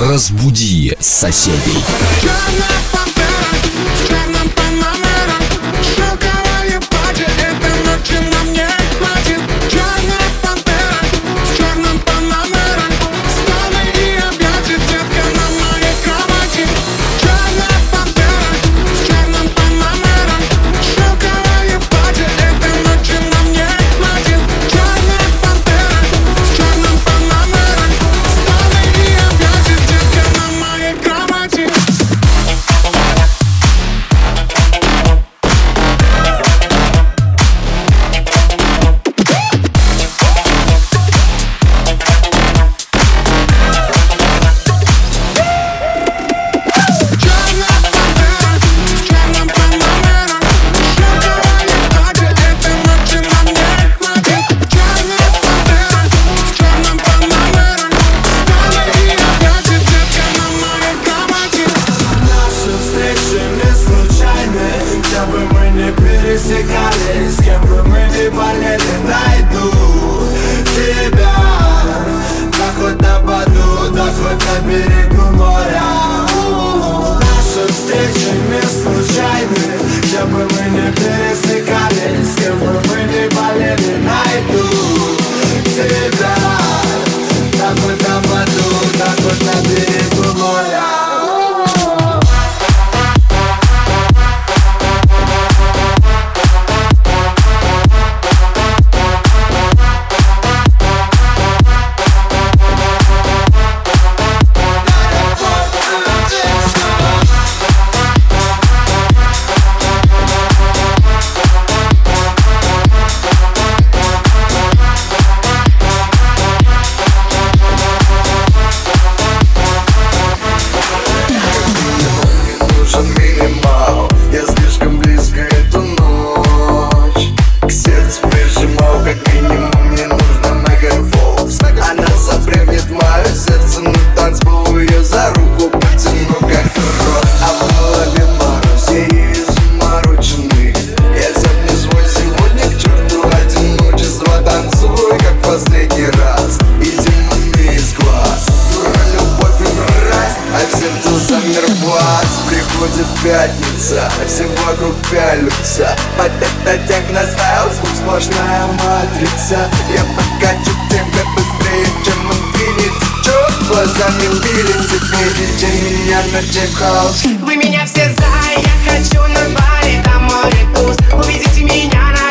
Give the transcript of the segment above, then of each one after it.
Разбуди соседей. Панамера, шелковое платье, эта ночь на мне. меня протекал Вы меня все за, я хочу на баре, там море туз Увидите меня на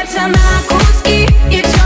сердце на куски и все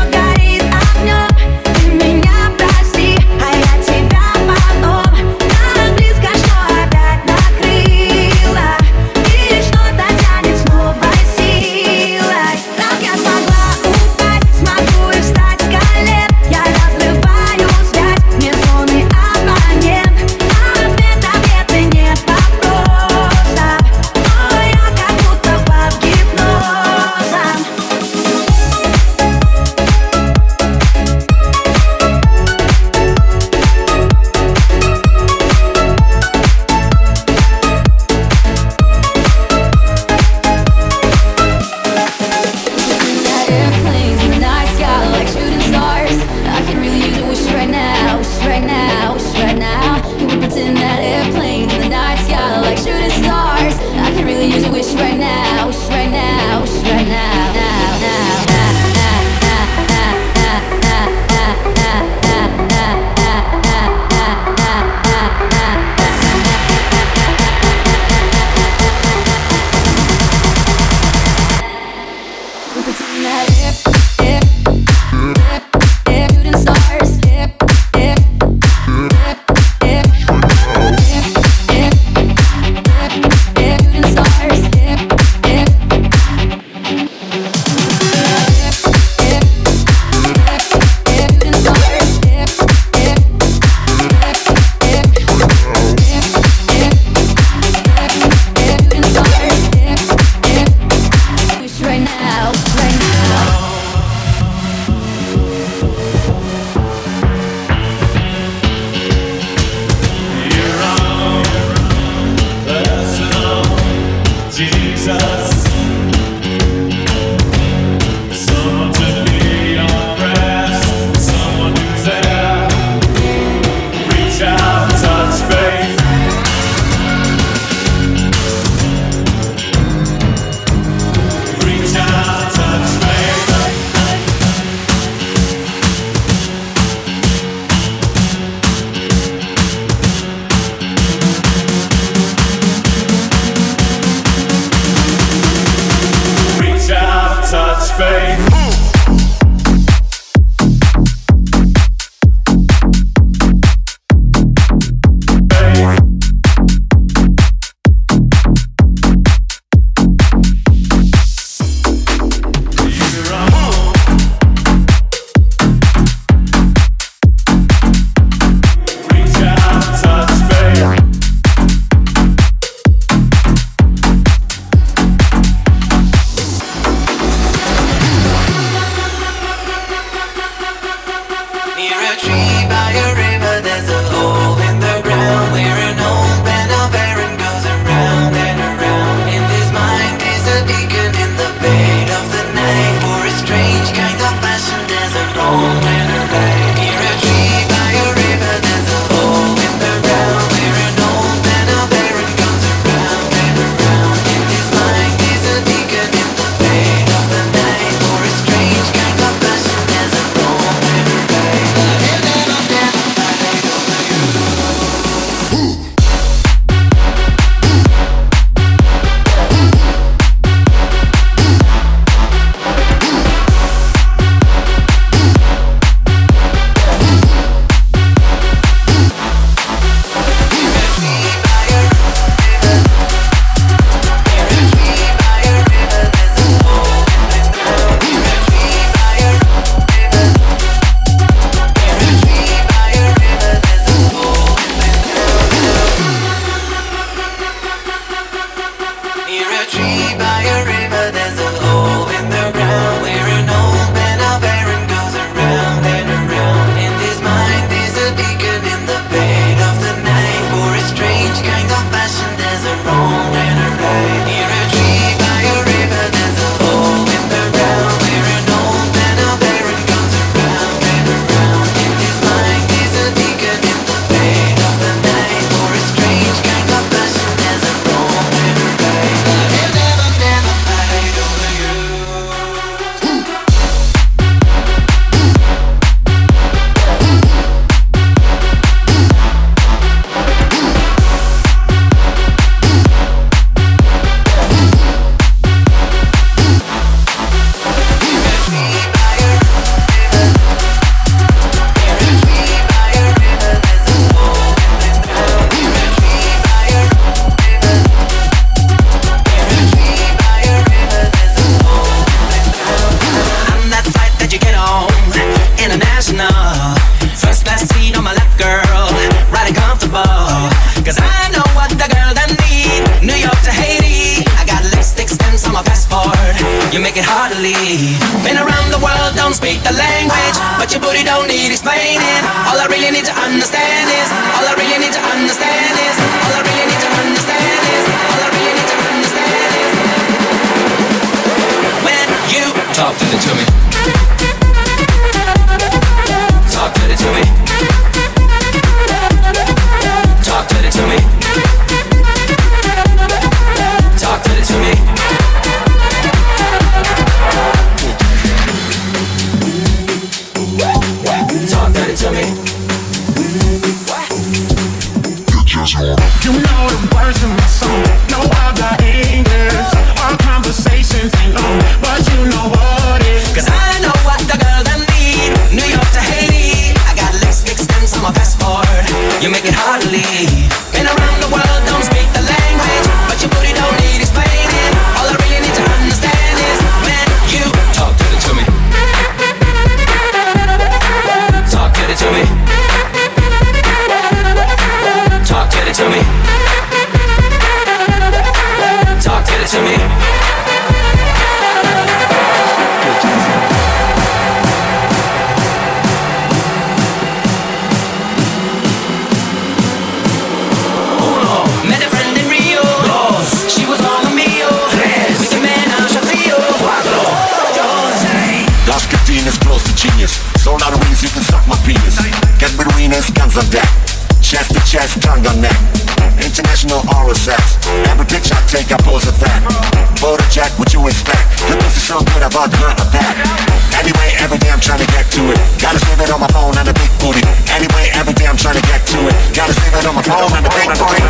the language, but your booty don't need explaining. All I really need to understand is, all I really need to understand is, all I really need to understand is, all I really need to understand is. When you talk to it to me, talk to it to me. you expect. The music's so good, I bought her a pack. Anyway, every day I'm trying to get to it. Gotta save it on my phone and a big booty. Anyway, every day I'm trying to get to it. Gotta save it on my phone and a big booty.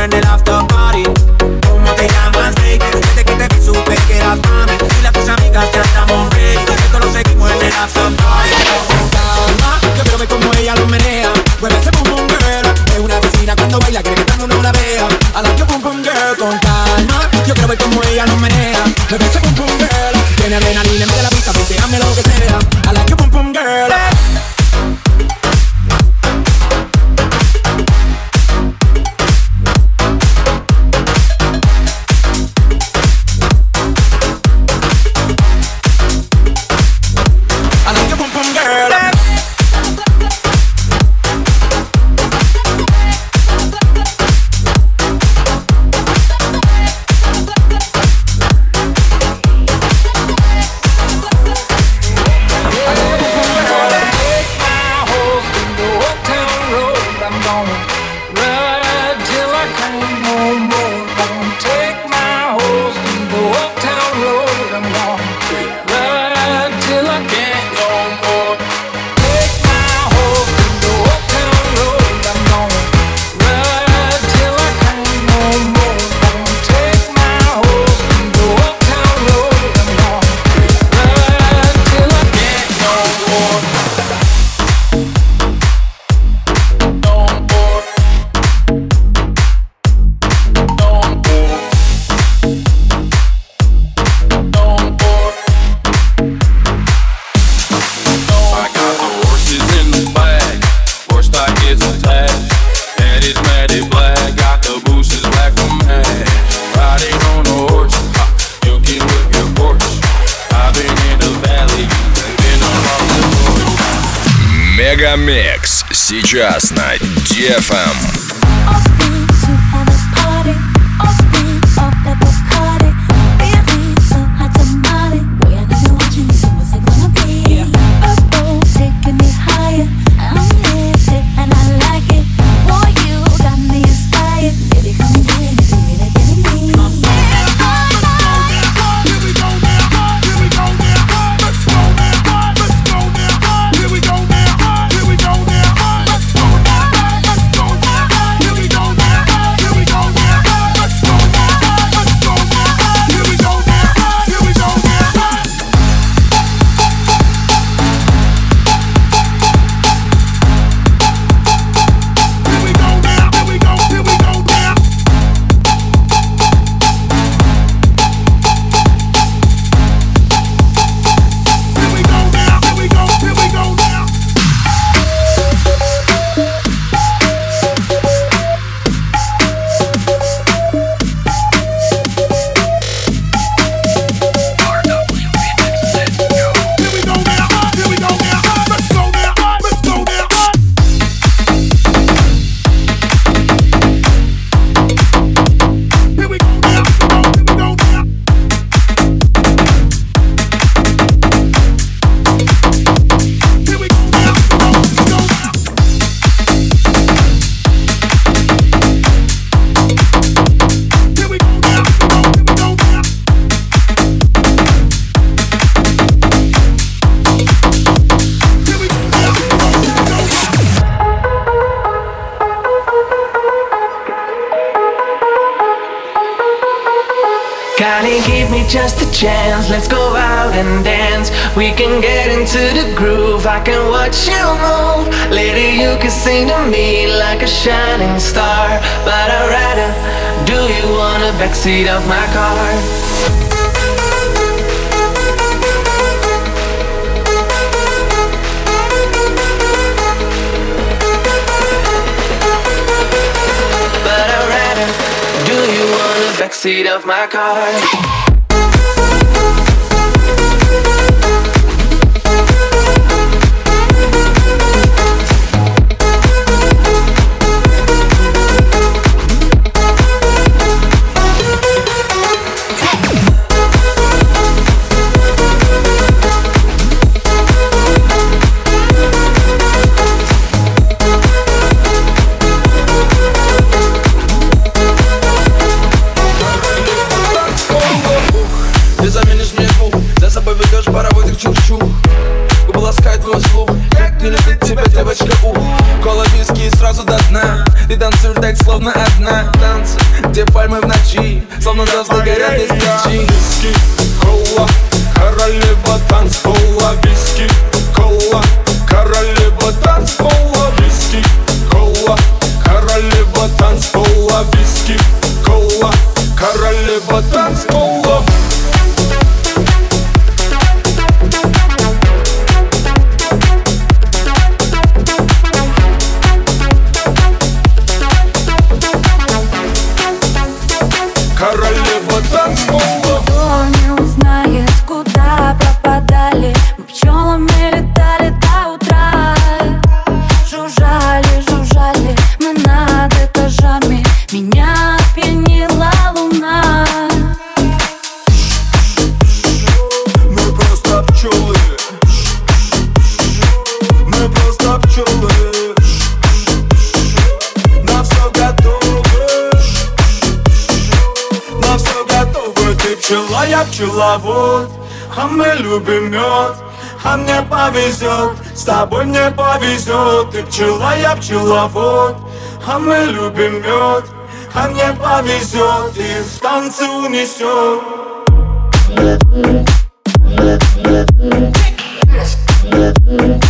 when the up. We can get into the groove. I can watch you move. Later, you can sing to me like a shining star. But I'd rather do you on the backseat of my car. Backseat of my car. for transport. Пчеловод А мы любим мед. А мне повезет, с тобой мне повезет Ты пчела, я пчеловод А мы любим мед. А мне повезет И в танцы унесет let's